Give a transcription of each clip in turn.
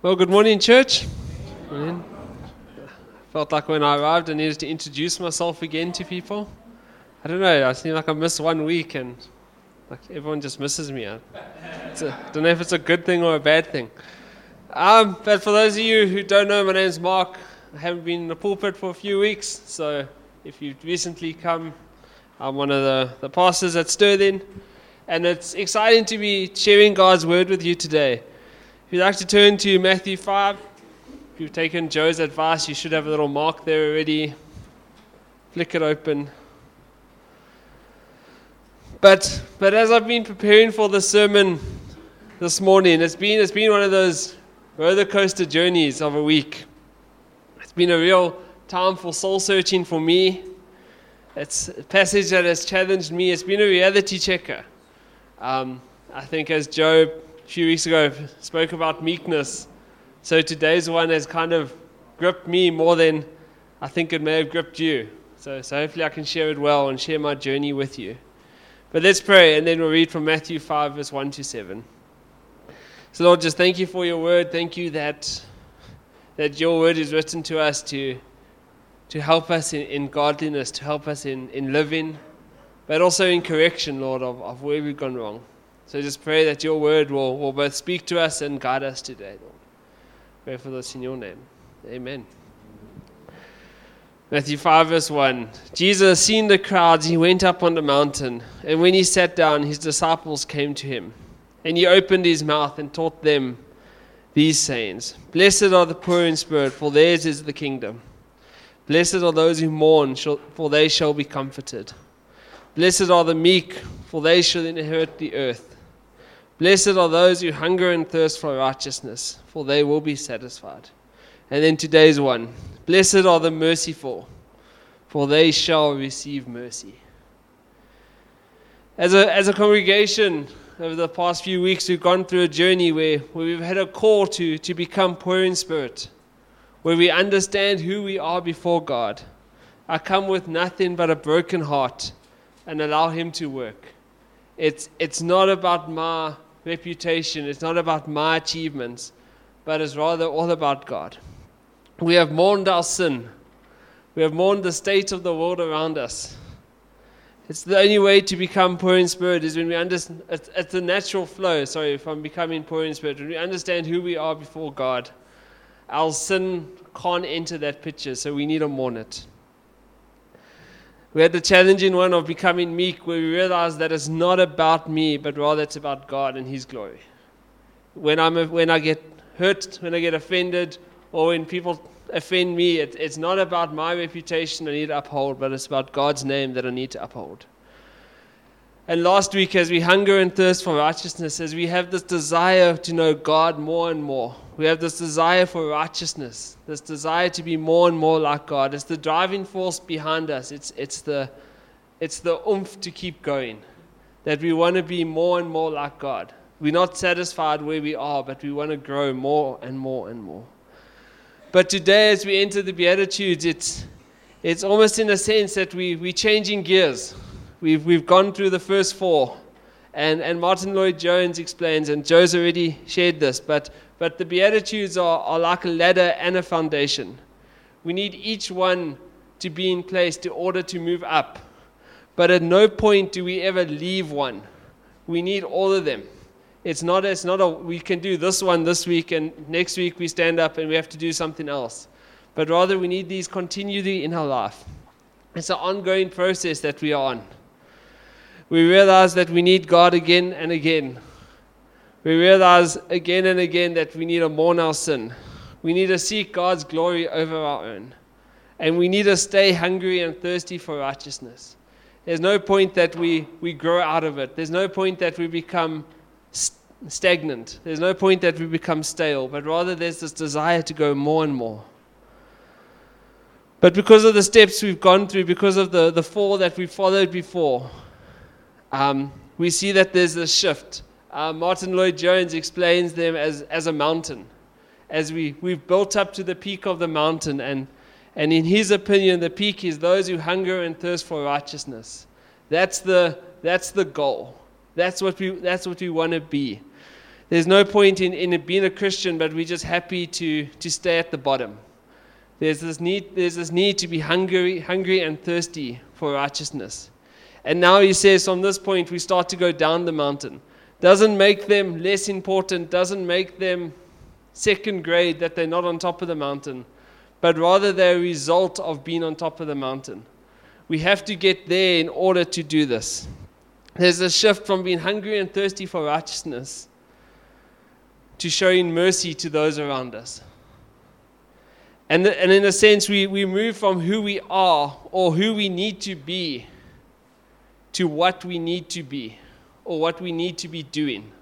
Well, good morning, church. Felt like when I arrived, I needed to introduce myself again to people. I don't know. I seem like I missed one week, and like everyone just misses me. I don't know if it's a good thing or a bad thing. Um, but for those of you who don't know, my name's Mark. I haven't been in the pulpit for a few weeks, so if you've recently come, I'm one of the, the pastors at Stirling, and it's exciting to be sharing God's word with you today. If you'd like to turn to Matthew 5, if you've taken Joe's advice, you should have a little mark there already. Flick it open. But, but as I've been preparing for the sermon this morning, it's been, it's been one of those roller coaster journeys of a week. It's been a real time for soul searching for me. It's a passage that has challenged me. It's been a reality checker. Um, I think as Joe a few weeks ago spoke about meekness. So today's one has kind of gripped me more than I think it may have gripped you. So, so hopefully I can share it well and share my journey with you. But let's pray and then we'll read from Matthew 5, verse 1 to 7. So, Lord, just thank you for your word. Thank you that, that your word is written to us to, to help us in, in godliness, to help us in, in living, but also in correction, Lord, of, of where we've gone wrong. So just pray that your word will, will both speak to us and guide us today, Lord. Pray for this in your name. Amen. Matthew 5, verse 1. Jesus, seeing the crowds, he went up on the mountain, and when he sat down, his disciples came to him. And he opened his mouth and taught them these sayings Blessed are the poor in spirit, for theirs is the kingdom. Blessed are those who mourn, for they shall be comforted. Blessed are the meek, for they shall inherit the earth. Blessed are those who hunger and thirst for righteousness, for they will be satisfied. And then today's one Blessed are the merciful, for they shall receive mercy. As a, as a congregation, over the past few weeks, we've gone through a journey where, where we've had a call to, to become poor in spirit, where we understand who we are before God. I come with nothing but a broken heart and allow Him to work. It's, it's not about my reputation. It's not about my achievements, but it's rather all about God. We have mourned our sin. We have mourned the state of the world around us. It's the only way to become poor in spirit is when we understand, it's, it's the natural flow, sorry, from becoming poor in spirit. When we understand who we are before God, our sin can't enter that picture, so we need to mourn it. We had the challenging one of becoming meek, where we realized that it's not about me, but rather it's about God and His glory. When, I'm, when I get hurt, when I get offended, or when people offend me, it, it's not about my reputation I need to uphold, but it's about God's name that I need to uphold. And last week, as we hunger and thirst for righteousness, as we have this desire to know God more and more, we have this desire for righteousness, this desire to be more and more like God. It's the driving force behind us. It's, it's, the, it's the oomph to keep going, that we want to be more and more like God. We're not satisfied where we are, but we want to grow more and more and more. But today, as we enter the Beatitudes, it's, it's almost in a sense that we, we're changing gears. We've, we've gone through the first four. And, and Martyn Lloyd-Jones explains, and Joe's already shared this, but but the Beatitudes are, are like a ladder and a foundation. We need each one to be in place in order to move up. But at no point do we ever leave one. We need all of them. It's not, it's not a, we can do this one this week and next week we stand up and we have to do something else. But rather, we need these continually in our life. It's an ongoing process that we are on. We realize that we need God again and again we realize again and again that we need to mourn our sin. We need to seek God's glory over our own. And we need to stay hungry and thirsty for righteousness. There's no point that we, we grow out of it. There's no point that we become st- stagnant. There's no point that we become stale, but rather there's this desire to go more and more. But because of the steps we've gone through, because of the, the four that we followed before, um, we see that there's a shift uh, Martyn Lloyd-Jones explains them as, as a mountain. As we, we've built up to the peak of the mountain, and, and in his opinion, the peak is those who hunger and thirst for righteousness. That's the, that's the goal. That's what we, that's what we want to be. There's no point in, in being a Christian, but we're just happy to, to stay at the bottom. There's this, need, there's this need to be hungry, hungry and thirsty for righteousness. And now he says from this point we start to go down the mountain. Doesn't make them less important, doesn't make them second grade that they're not on top of the mountain, but rather they're a result of being on top of the mountain. We have to get there in order to do this. There's a shift from being hungry and thirsty for righteousness to showing mercy to those around us. And, and in a sense, we, we move from who we are or who we need to be to what we need to be or what we need to be doing.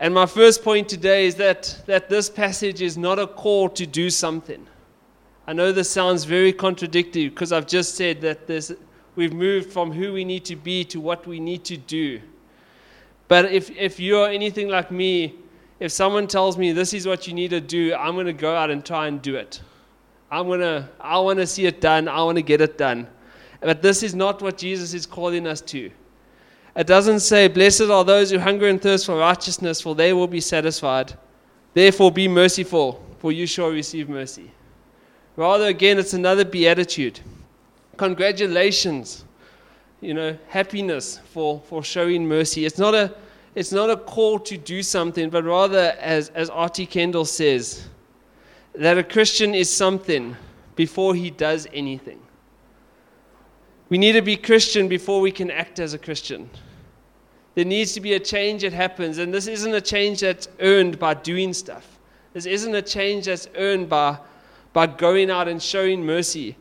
And my first point today is that, that this passage is not a call to do something. I know this sounds very contradictory because I've just said that this, we've moved from who we need to be to what we need to do. But if, if you're anything like me, if someone tells me this is what you need to do, I'm going to go out and try and do it. I'm going to, I want to see it done. I want to get it done. But this is not what Jesus is calling us to. It doesn't say, Blessed are those who hunger and thirst for righteousness, for they will be satisfied. Therefore, be merciful, for you shall receive mercy. Rather, again, it's another beatitude. Congratulations, you know, happiness for, for showing mercy. It's not a it's not a call to do something, but rather, as, as R.T. Kendall says, that a Christian is something before he does anything. We need to be Christian before we can act as a Christian. There needs to be a change that happens, and this isn't a change that's earned by doing stuff. This isn't a change that's earned by, by going out and showing mercy.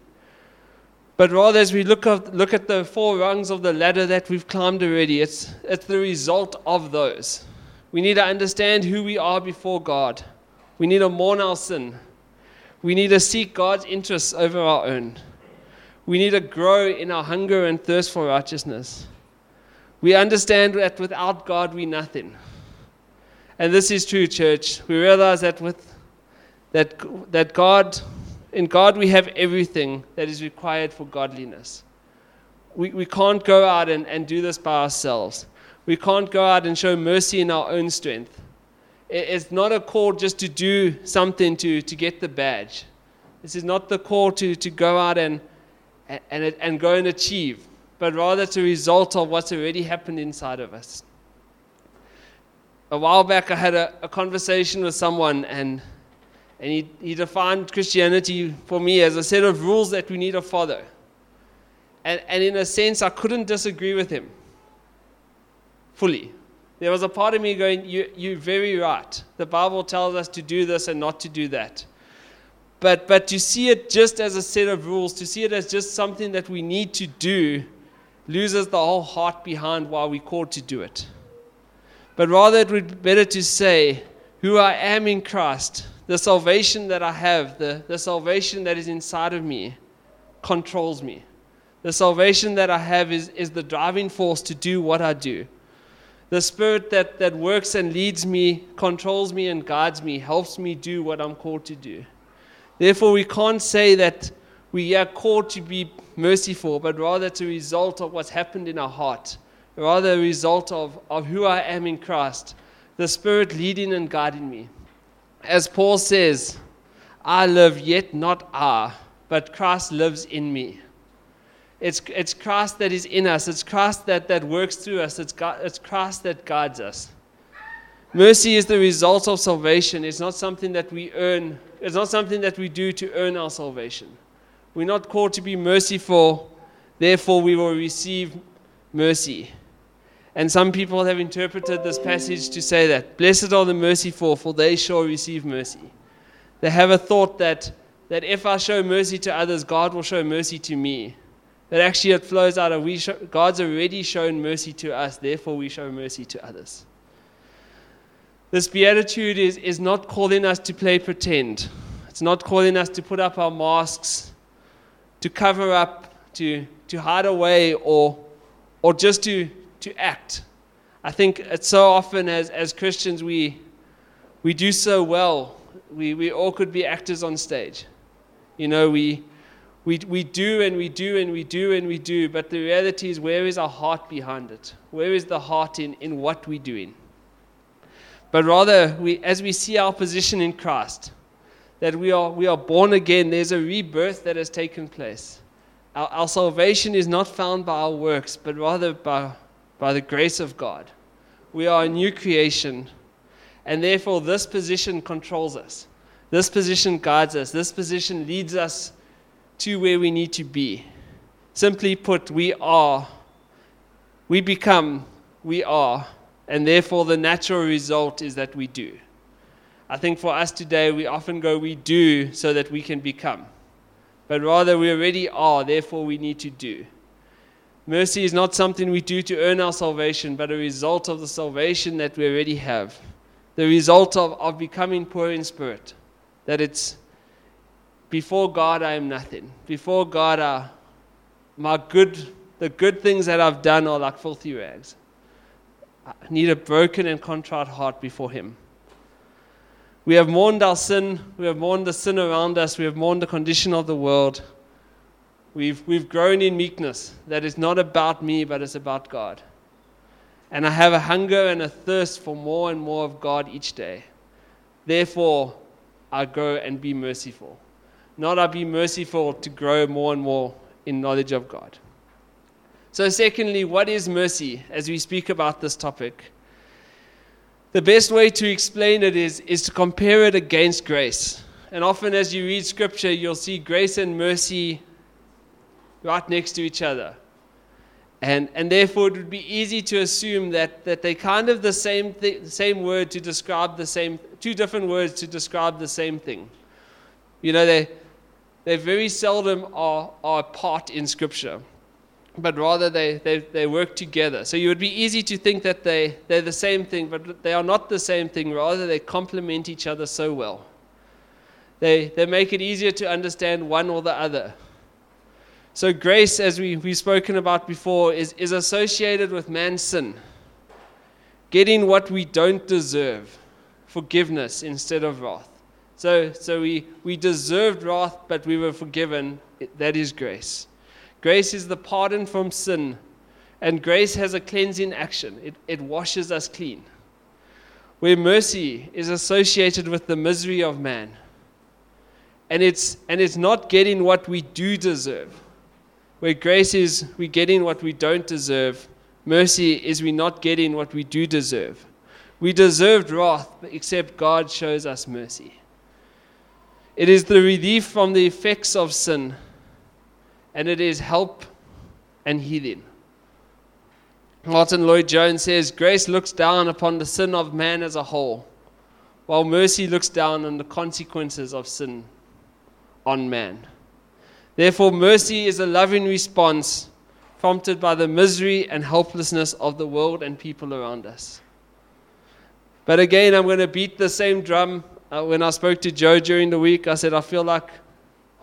But rather, as we look at, look at the four rungs of the ladder that we've climbed already, it's, it's the result of those. We need to understand who we are before God. We need to mourn our sin. We need to seek God's interests over our own. We need to grow in our hunger and thirst for righteousness. We understand that without God, we're nothing. And this is true, church. We realize that with that, that God in God, we have everything that is required for godliness. We, we can't go out and, and do this by ourselves. We can't go out and show mercy in our own strength. it's not a call just to do something to, to get the badge. This is not the call to, to go out and, and, and go and achieve, but rather it's a result of what's already happened inside of us. A while back, I had a, a conversation with someone, and and he, he defined Christianity for me as a set of rules that we need to follow. And, and in a sense, I couldn't disagree with him fully. There was a part of me going, you, You're very right. The Bible tells us to do this and not to do that. But, but to see it just as a set of rules, to see it as just something that we need to do, loses the whole heart behind why we're called to do it. But rather, it would be better to say, Who I am in Christ the salvation that I have, the, the salvation that is inside of me, controls me. The salvation that I have is, is the driving force to do what I do. The spirit that, that works and leads me, controls me, and guides me, helps me do what I'm called to do. Therefore, we can't say that we are called to be merciful, but rather it's a result of what's happened in our heart, rather a result of, of who I am in Christ, the Spirit leading and guiding me as Paul says, I live, yet not I, but Christ lives in me. It's, it's Christ that is in us. It's Christ that, that works through us. It's, God, it's Christ that guides us. Mercy is the result of salvation. It's not something that we earn. It's not something that we do to earn our salvation. We're not called to be merciful, therefore we will receive mercy. And some people have interpreted this passage to say that blessed are the merciful, for they shall receive mercy. They have a thought that, that if I show mercy to others, God will show mercy to me. That actually it flows out of we God's already shown mercy to us, therefore we show mercy to others. This beatitude is, is not calling us to play pretend. It's not calling us to put up our masks, to cover up, to, to hide away, or, or just to, to act. I think it's so often as, as Christians we, we do so well. We, we all could be actors on stage. You know, we, we, we do and we do and we do and we do, but the reality is, where is our heart behind it? Where is the heart in, in what we're doing? But rather, we, as we see our position in Christ, that we are, we are born again, there's a rebirth that has taken place. Our, our salvation is not found by our works, but rather by, by the grace of God. We are a new creation, and therefore, this position controls us. This position guides us. This position leads us to where we need to be. Simply put, we are, we become, we are, and therefore the natural result is that we do. I think for us today, we often go, we do so that we can become. But rather, we already are, therefore, we need to do. Mercy is not something we do to earn our salvation, but a result of the salvation that we already have. The result of, of becoming poor in spirit. That it's before God, I am nothing. Before God, I, my good, the good things that I've done are like filthy rags. Need a broken and contrite heart before Him. We have mourned our sin. We have mourned the sin around us. We have mourned the condition of the world. We've, we've grown in meekness. That is not about me, but it's about God. And I have a hunger and a thirst for more and more of God each day. Therefore, I go and be merciful. Not I be merciful to grow more and more in knowledge of God. So, secondly, what is mercy as we speak about this topic? The best way to explain it is, is to compare it against grace. And often, as you read scripture, you'll see grace and mercy right next to each other. And, and therefore, it would be easy to assume that, that they're kind of the same, th- same word to describe the same, two different words to describe the same thing. You know, they, they very seldom are, are apart in Scripture but rather they, they, they work together. So you would be easy to think that they, they're the same thing, but they are not the same thing. Rather, they complement each other so well. They, they make it easier to understand one or the other. So, grace, as we, we've spoken about before, is, is associated with man's sin. Getting what we don't deserve, forgiveness instead of wrath. So, so we, we deserved wrath, but we were forgiven. That is grace. Grace is the pardon from sin, and grace has a cleansing action, it, it washes us clean. Where mercy is associated with the misery of man, and it's, and it's not getting what we do deserve. Where grace is we getting what we don't deserve, mercy is we not getting what we do deserve. We deserved wrath, except God shows us mercy. It is the relief from the effects of sin and it is help and healing. Martyn Lloyd-Jones says, Grace looks down upon the sin of man as a whole, while mercy looks down on the consequences of sin on man. Therefore, mercy is a loving response prompted by the misery and helplessness of the world and people around us. But again, I'm going to beat the same drum. Uh, when I spoke to Joe during the week, I said, I feel like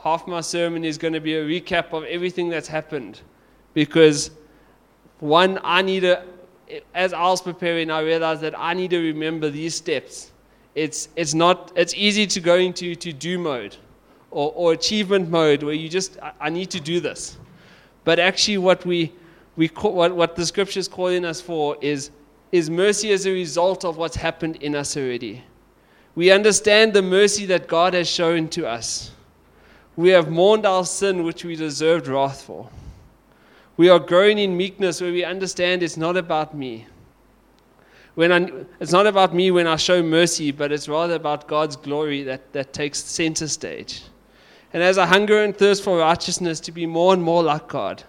half my sermon is going to be a recap of everything that's happened. Because, one, I need to, as I was preparing, I realized that I need to remember these steps. It's, it's not, it's easy to go into to do mode or, or achievement mode where you just, I, I need to do this. But actually, what we, we call, what, what the scripture is calling us for is, is mercy as a result of what's happened in us already. We understand the mercy that God has shown to us. We have mourned our sin, which we deserved wrath for. We are growing in meekness where we understand it's not about me. When I, it's not about me when I show mercy, but it's rather about God's glory that, that takes center stage. And as I hunger and thirst for righteousness to be more and more like God,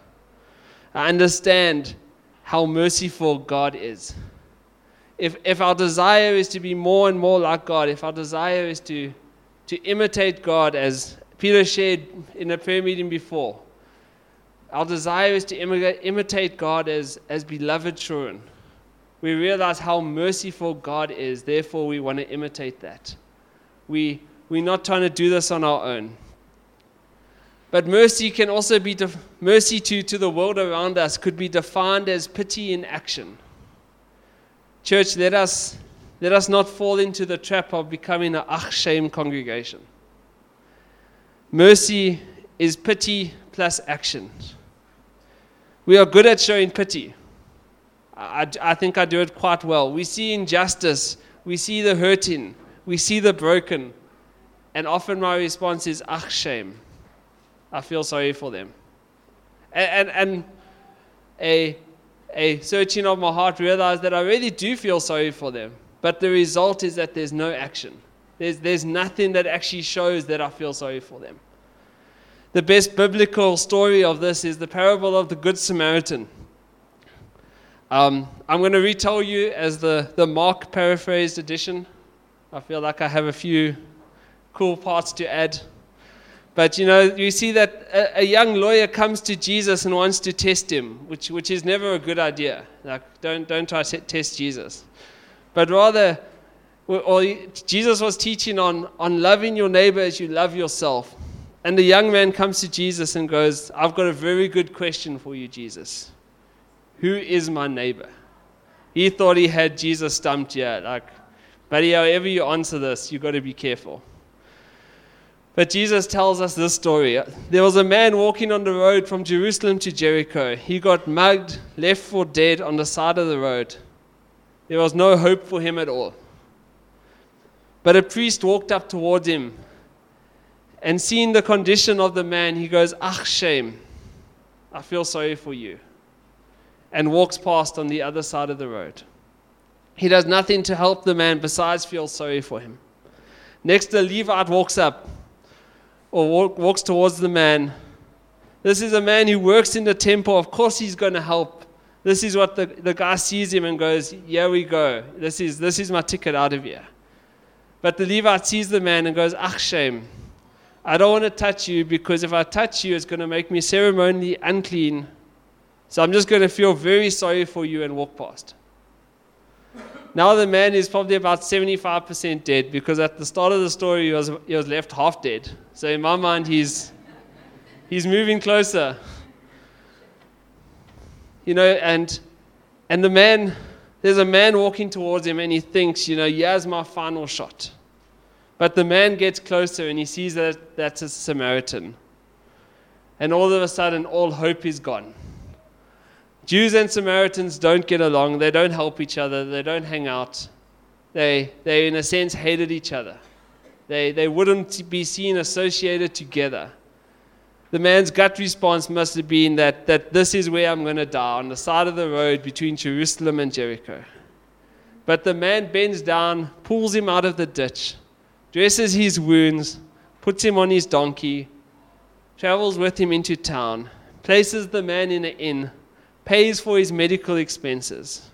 I understand how merciful God is. If, if our desire is to be more and more like God, if our desire is to, to imitate God as, Peter shared in a prayer meeting before. Our desire is to imitate God as, as beloved children. We realize how merciful God is, therefore, we want to imitate that. We, we're not trying to do this on our own. But mercy can also be, def- mercy to, to the world around us could be defined as pity in action. Church, let us, let us not fall into the trap of becoming an ach shame congregation. Mercy is pity plus action. We are good at showing pity. I, I think I do it quite well. We see injustice, we see the hurting, we see the broken, and often my response is, ach, shame. I feel sorry for them. And, and, and a, a searching of my heart realized that I really do feel sorry for them. But the result is that there's no action. There's, there's nothing that actually shows that I feel sorry for them. The best biblical story of this is the parable of the Good Samaritan. Um, I'm going to retell you as the, the Mark paraphrased edition. I feel like I have a few cool parts to add. But you know, you see that a, a, young lawyer comes to Jesus and wants to test him, which, which is never a good idea. Like, don't, don't try to test Jesus. But rather, or Jesus was teaching on, on loving your neighbor as you love yourself. And the young man comes to Jesus and goes, I've got a very good question for you, Jesus. Who is my neighbor? He thought he had Jesus stumped yet. Like, buddy, however you answer this, you've got to be careful. But Jesus tells us this story. There was a man walking on the road from Jerusalem to Jericho. He got mugged, left for dead on the side of the road. There was no hope for him at all. But a priest walked up towards him and seeing the condition of the man, he goes, Ach, shame. I feel sorry for you. And walks past on the other side of the road. He does nothing to help the man besides feel sorry for him. Next, the Levite walks up or walk, walks towards the man. This is a man who works in the temple. Of course, he's going to help. This is what the, the guy sees him and goes, Here we go. This is, this is my ticket out of here. But the Levite sees the man and goes, Ach, shame. I don't want to touch you because if I touch you, it's going to make me ceremonially unclean. So I'm just going to feel very sorry for you and walk past. Now the man is probably about 75% dead because at the start of the story he was, he was left half dead. So in my mind, he's, he's moving closer. You know, and, and the man, there's a man walking towards him and he thinks, you know, here's my final shot. But the man gets closer and he sees that that's a Samaritan. And all of a sudden, all hope is gone. Jews and Samaritans don't get along. They don't help each other. They don't hang out. They, they in a sense, hated each other. They, they wouldn't be seen associated together. The man's gut response must have been that, that this is where I'm going to die, on the side of the road between Jerusalem and Jericho. But the man bends down, pulls him out of the ditch, dresses his wounds, puts him on his donkey, travels with him into town, places the man in an inn, pays for his medical expenses.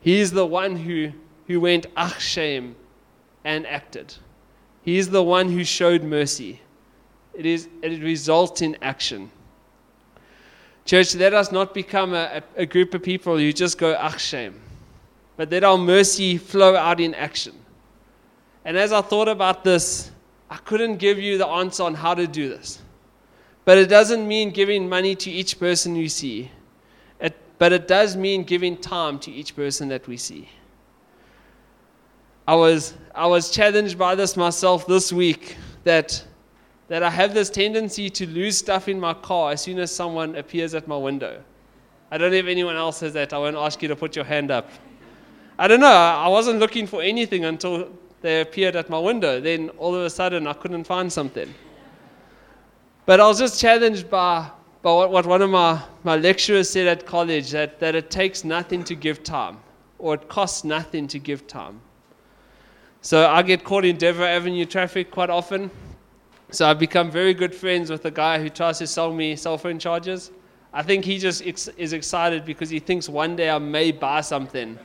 He is the one who, who went, ach, shame, and acted. He is the one who showed mercy. It, is, it results in action. Church, let us not become a, a, group of people who just go, ach, shame, but let our mercy flow out in action. And as I thought about this, I couldn't give you the answer on how to do this. But it doesn't mean giving money to each person you see. It, but it does mean giving time to each person that we see. I was, I was challenged by this myself this week that, that I have this tendency to lose stuff in my car as soon as someone appears at my window. I don't know if anyone else has that. I won't ask you to put your hand up. I don't know. I wasn't looking for anything until they appeared at my window. Then all of a sudden, I couldn't find something. But I was just challenged by, by what, what one of my, my lecturers said at college that, that it takes nothing to give time, or it costs nothing to give time. So I get caught in Dever Avenue traffic quite often. So I've become very good friends with the guy who tries to sell me cell phone chargers. I think he just ex- is excited because he thinks one day I may buy something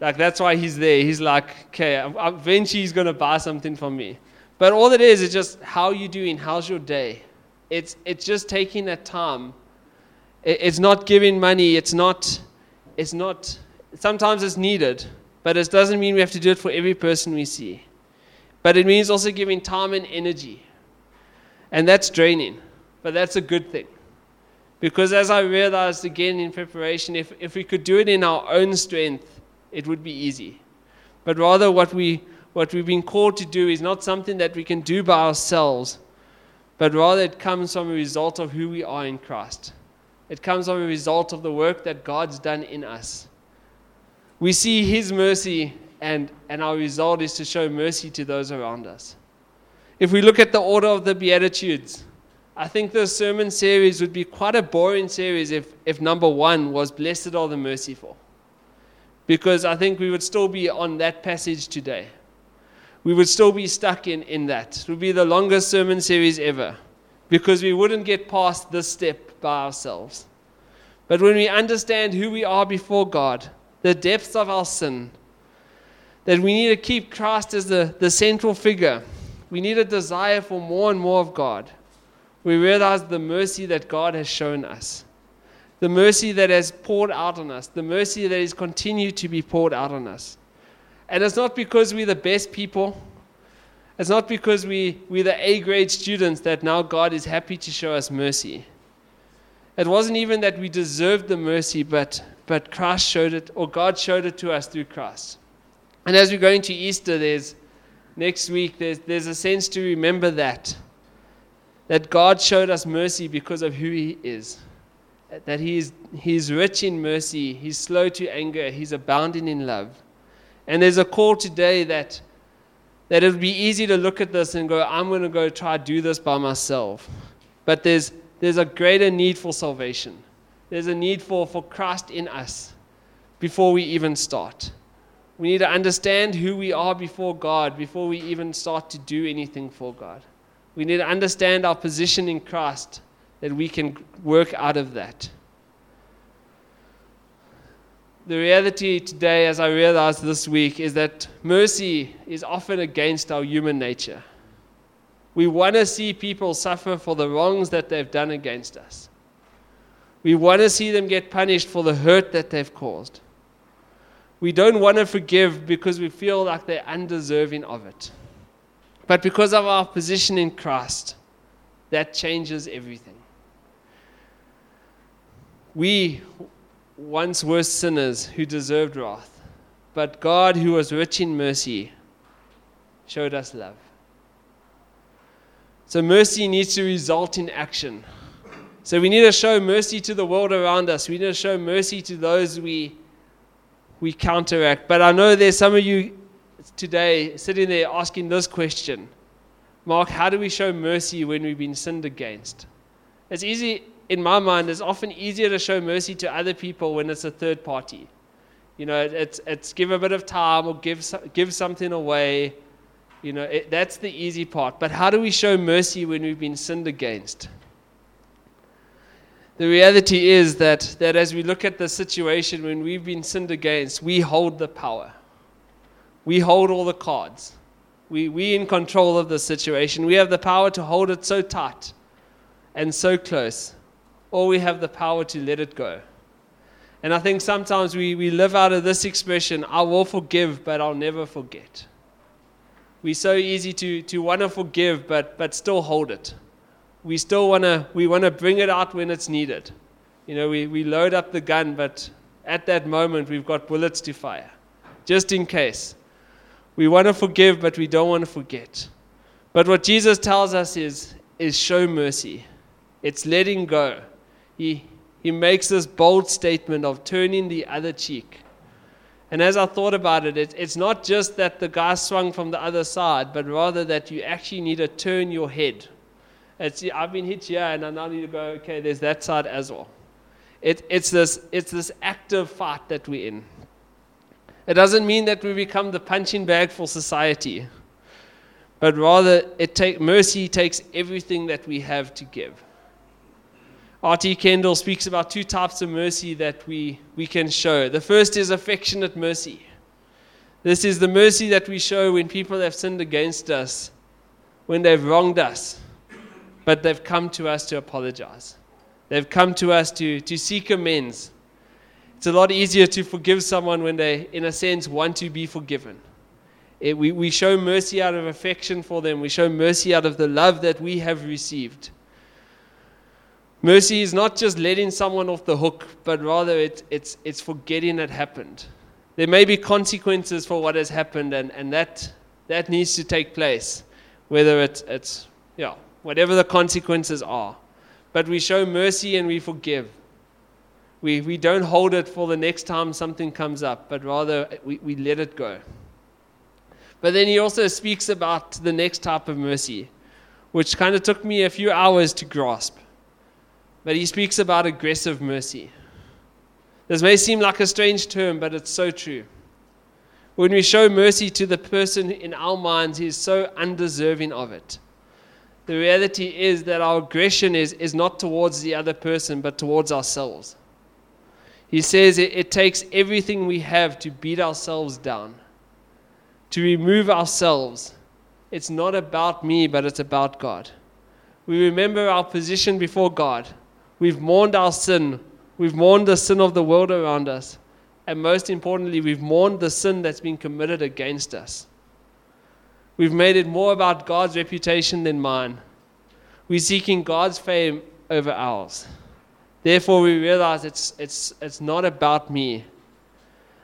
like that's why he's there. He's like, okay, eventually he's gonna buy something from me. But all it is is just how you doing? How's your day? It's it's just taking that time. It's not giving money. It's not. It's not. Sometimes it's needed, but it doesn't mean we have to do it for every person we see. But it means also giving time and energy, and that's draining. But that's a good thing. Because as I realized again in preparation, if, if we could do it in our own strength, it would be easy. But rather, what, we, what we've been called to do is not something that we can do by ourselves, but rather it comes from a result of who we are in Christ. It comes from a result of the work that God's done in us. We see His mercy and, and our result is to show mercy to those around us. If we look at the order of the Beatitudes, I think the sermon series would be quite a boring series if, if number one was Blessed are the merciful. Because I think we would still be on that passage today. We would still be stuck in, in that. It would be the longest sermon series ever. Because we wouldn't get past this step by ourselves. But when we understand who we are before God, the depths of our sin, that we need to keep Christ as the, the central figure. We need a desire for more and more of God. We realize the mercy that God has shown us, the mercy that has poured out on us, the mercy that is continued to be poured out on us. And it's not because we're the best people. It's not because we, we're the A grade students that now God is happy to show us mercy. It wasn't even that we deserved the mercy, but, but Christ showed it, or God showed it to us through Christ. And as we go into Easter, there's next week, there's, there's a sense to remember that. That God showed us mercy because of who He is. That He is He's rich in mercy, He's slow to anger, He's abounding in love. And there's a call today that, that it would be easy to look at this and go, I'm going to go try to do this by myself. But there's, there's a greater need for salvation. There's a need for, for Christ in us before we even start. We need to understand who we are before God before we even start to do anything for God. We need to understand our position in Christ that we can work out of that. The reality today, as I realized this week, is that mercy is often against our human nature. We want to see people suffer for the wrongs that they've done against us. We want to see them get punished for the hurt that they've caused. We don't want to forgive because we feel like they're undeserving of it. But because of our position in Christ, that changes everything. We once were sinners who deserved wrath, but God, who was rich in mercy, showed us love. So mercy needs to result in action. So we need to show mercy to the world around us. We need to show mercy to those we we counteract. But I know there's some of you today sitting there asking this question Mark, how do we show mercy when we've been sinned against? It's easy, in my mind, it's often easier to show mercy to other people when it's a third party. You know, it's, it's give a bit of time or give, give something away. You know, it, that's the easy part. But how do we show mercy when we've been sinned against? The reality is that, that as we look at the situation when we've been sinned against, we hold the power. We hold all the cards. We, we in control of the situation. We have the power to hold it so tight and so close, or we have the power to let it go. And I think sometimes we, we live out of this expression I will forgive, but I'll never forget. We're so easy to, to want to forgive, but, but still hold it we still want to we want to bring it out when it's needed. You know, we, we load up the gun, but at that moment we've got bullets to fire, just in case. We want to forgive, but we don't want to forget. But what Jesus tells us is, is show mercy. It's letting go. He, he makes this bold statement of turning the other cheek. And as I thought about it, it, it's not just that the guy swung from the other side, but rather that you actually need to turn your head it's, I've been hit here, and I now need to go, okay, there's that side as well. It, it's, this, it's this active fight that we're in. It doesn't mean that we become the punching bag for society, but rather, it take, mercy takes everything that we have to give. R.T. Kendall speaks about two types of mercy that we, we can show. The first is affectionate mercy. This is the mercy that we show when people have sinned against us, when they've wronged us but they've come to us to apologize. They've come to us to, to seek amends. It's a lot easier to forgive someone when they, in a sense, want to be forgiven. It, we, we show mercy out of affection for them, we show mercy out of the love that we have received. Mercy is not just letting someone off the hook, but rather it, it's, it's forgetting it happened. There may be consequences for what has happened, and, and that, that needs to take place, whether it's, it's yeah, whatever the consequences are. But we show mercy and we forgive. We, we don't hold it for the next time something comes up, but rather we, we let it go. But then he also speaks about the next type of mercy, which kind of took me a few hours to grasp. But he speaks about aggressive mercy. This may seem like a strange term, but it's so true. When we show mercy to the person in our minds, he is so undeserving of it. The reality is that our aggression is, is not towards the other person, but towards ourselves. He says it, it takes everything we have to beat ourselves down, to remove ourselves. It's not about me, but it's about God. We remember our position before God. We've mourned our sin. We've mourned the sin of the world around us. And most importantly, we've mourned the sin that's been committed against us. We've made it more about God's reputation than mine. We're seeking God's fame over ours. Therefore, we realize it's, it's, it's not about me.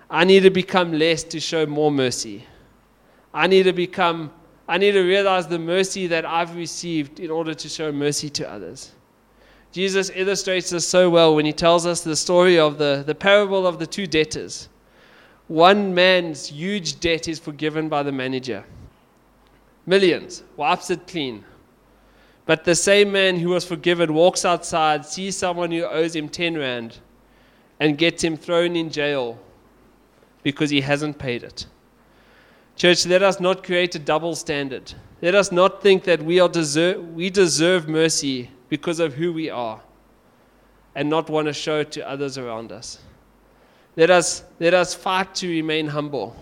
I need to become less to show more mercy. I need to become, I need to realize the mercy that I've received in order to show mercy to others. Jesus illustrates this so well when he tells us the story of the, the parable of the two debtors. One man's huge debt is forgiven by the manager. Millions, wipes it clean. But the same man who was forgiven walks outside, sees someone who owes him 10 rand, and gets him thrown in jail because he hasn't paid it. Church, let us not create a double standard. Let us not think that we, are deserve, we deserve mercy because of who we are and not want to show it to others around us. Let us, let us fight to remain humble.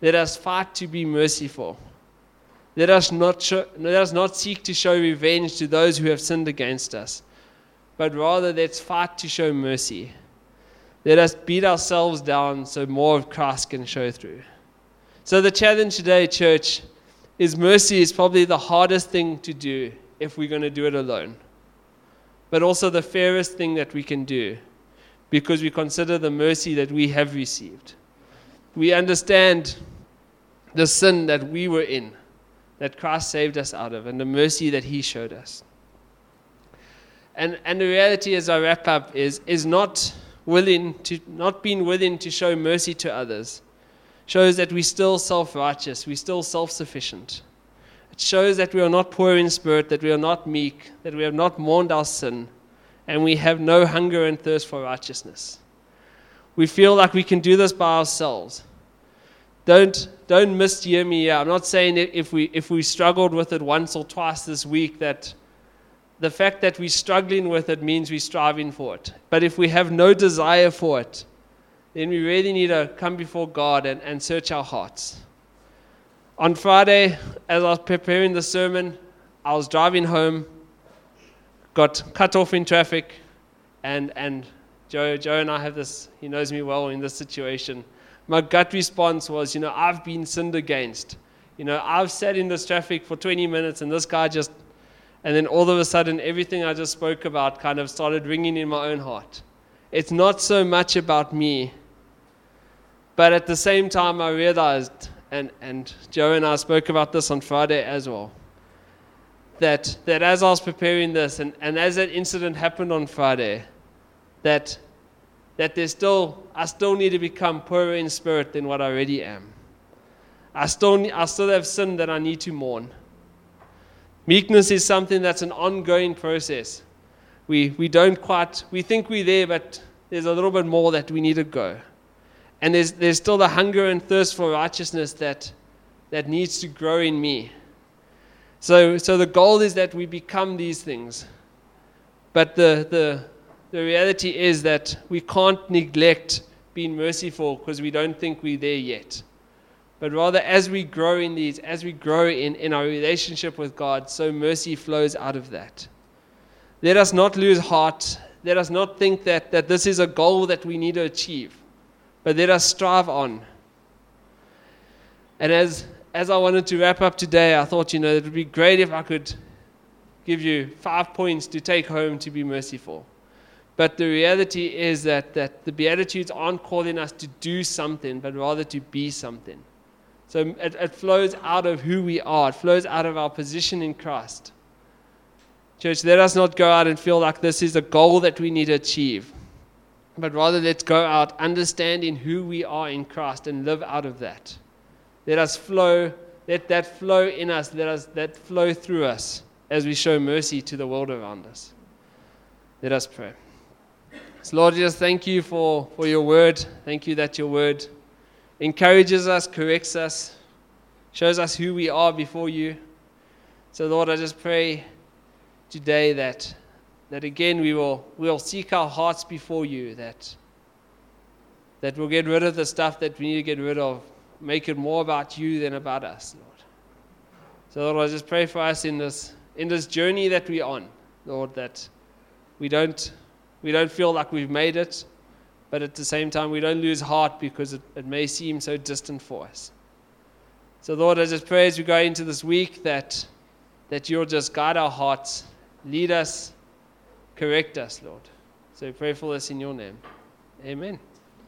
Let us fight to be merciful. Let us, not show, let us not seek to show revenge to those who have sinned against us, but rather let's fight to show mercy. Let us beat ourselves down so more of Christ can show through. So, the challenge today, church, is mercy is probably the hardest thing to do if we're going to do it alone, but also the fairest thing that we can do because we consider the mercy that we have received. We understand the sin that we were in that Christ saved us out of and the mercy that He showed us. And, and the reality as I wrap up is, is not willing to not being willing to show mercy to others shows that we're still self-righteous, we're still self-sufficient. It shows that we are not poor in spirit, that we are not meek, that we have not mourned our sin, and we have no hunger and thirst for righteousness. We feel like we can do this by ourselves. Don't, don't mishear me here. I'm not saying if we, if we struggled with it once or twice this week that the fact that we're struggling with it means we're striving for it. But if we have no desire for it, then we really need to come before God and, and search our hearts. On Friday, as I was preparing the sermon, I was driving home, got cut off in traffic, and, and Joe, Joe and I have this, he knows me well in this situation my gut response was, you know, I've been sinned against. You know, I've sat in this traffic for 20 minutes and this guy just, and then all of a sudden everything I just spoke about kind of started ringing in my own heart. It's not so much about me, but at the same time I realized, and, and Joe and I spoke about this on Friday as well, that, that as I was preparing this and, and as that incident happened on Friday, that that there's still, I still need to become poorer in spirit than what I already am. I still, I still have sin that I need to mourn. Meekness is something that's an ongoing process. We, we don't quite, we think we're there, but there's a little bit more that we need to go. And there's, there's still the hunger and thirst for righteousness that, that needs to grow in me. So, so the goal is that we become these things. But the, the, the reality is that we can't neglect being merciful because we don't think we're there yet. But rather, as we grow in these, as we grow in, in our relationship with God, so mercy flows out of that. Let us not lose heart. Let us not think that, that this is a goal that we need to achieve, but let us strive on. And as, as I wanted to wrap up today, I thought, you know, it would be great if I could give you five points to take home to be merciful. But the reality is that, that the Beatitudes aren't calling us to do something, but rather to be something. So it, it flows out of who we are, it flows out of our position in Christ. Church, let us not go out and feel like this is a goal that we need to achieve, but rather let's go out understanding who we are in Christ and live out of that. Let us flow, let that flow in us, let us that flow through us as we show mercy to the world around us. Let us pray. So Lord, just thank you for, for your word. Thank you that your word encourages us, corrects us, shows us who we are before you. So Lord, I just pray today that that again we will we'll seek our hearts before you, that that we'll get rid of the stuff that we need to get rid of, make it more about you than about us, Lord. So Lord, I just pray for us in this in this journey that we're on, Lord, that we don't we don't feel like we've made it, but at the same time we don't lose heart because it, it may seem so distant for us. So Lord, I just pray as we go into this week that that you'll just guide our hearts, lead us, correct us, Lord. So pray for this in your name. Amen.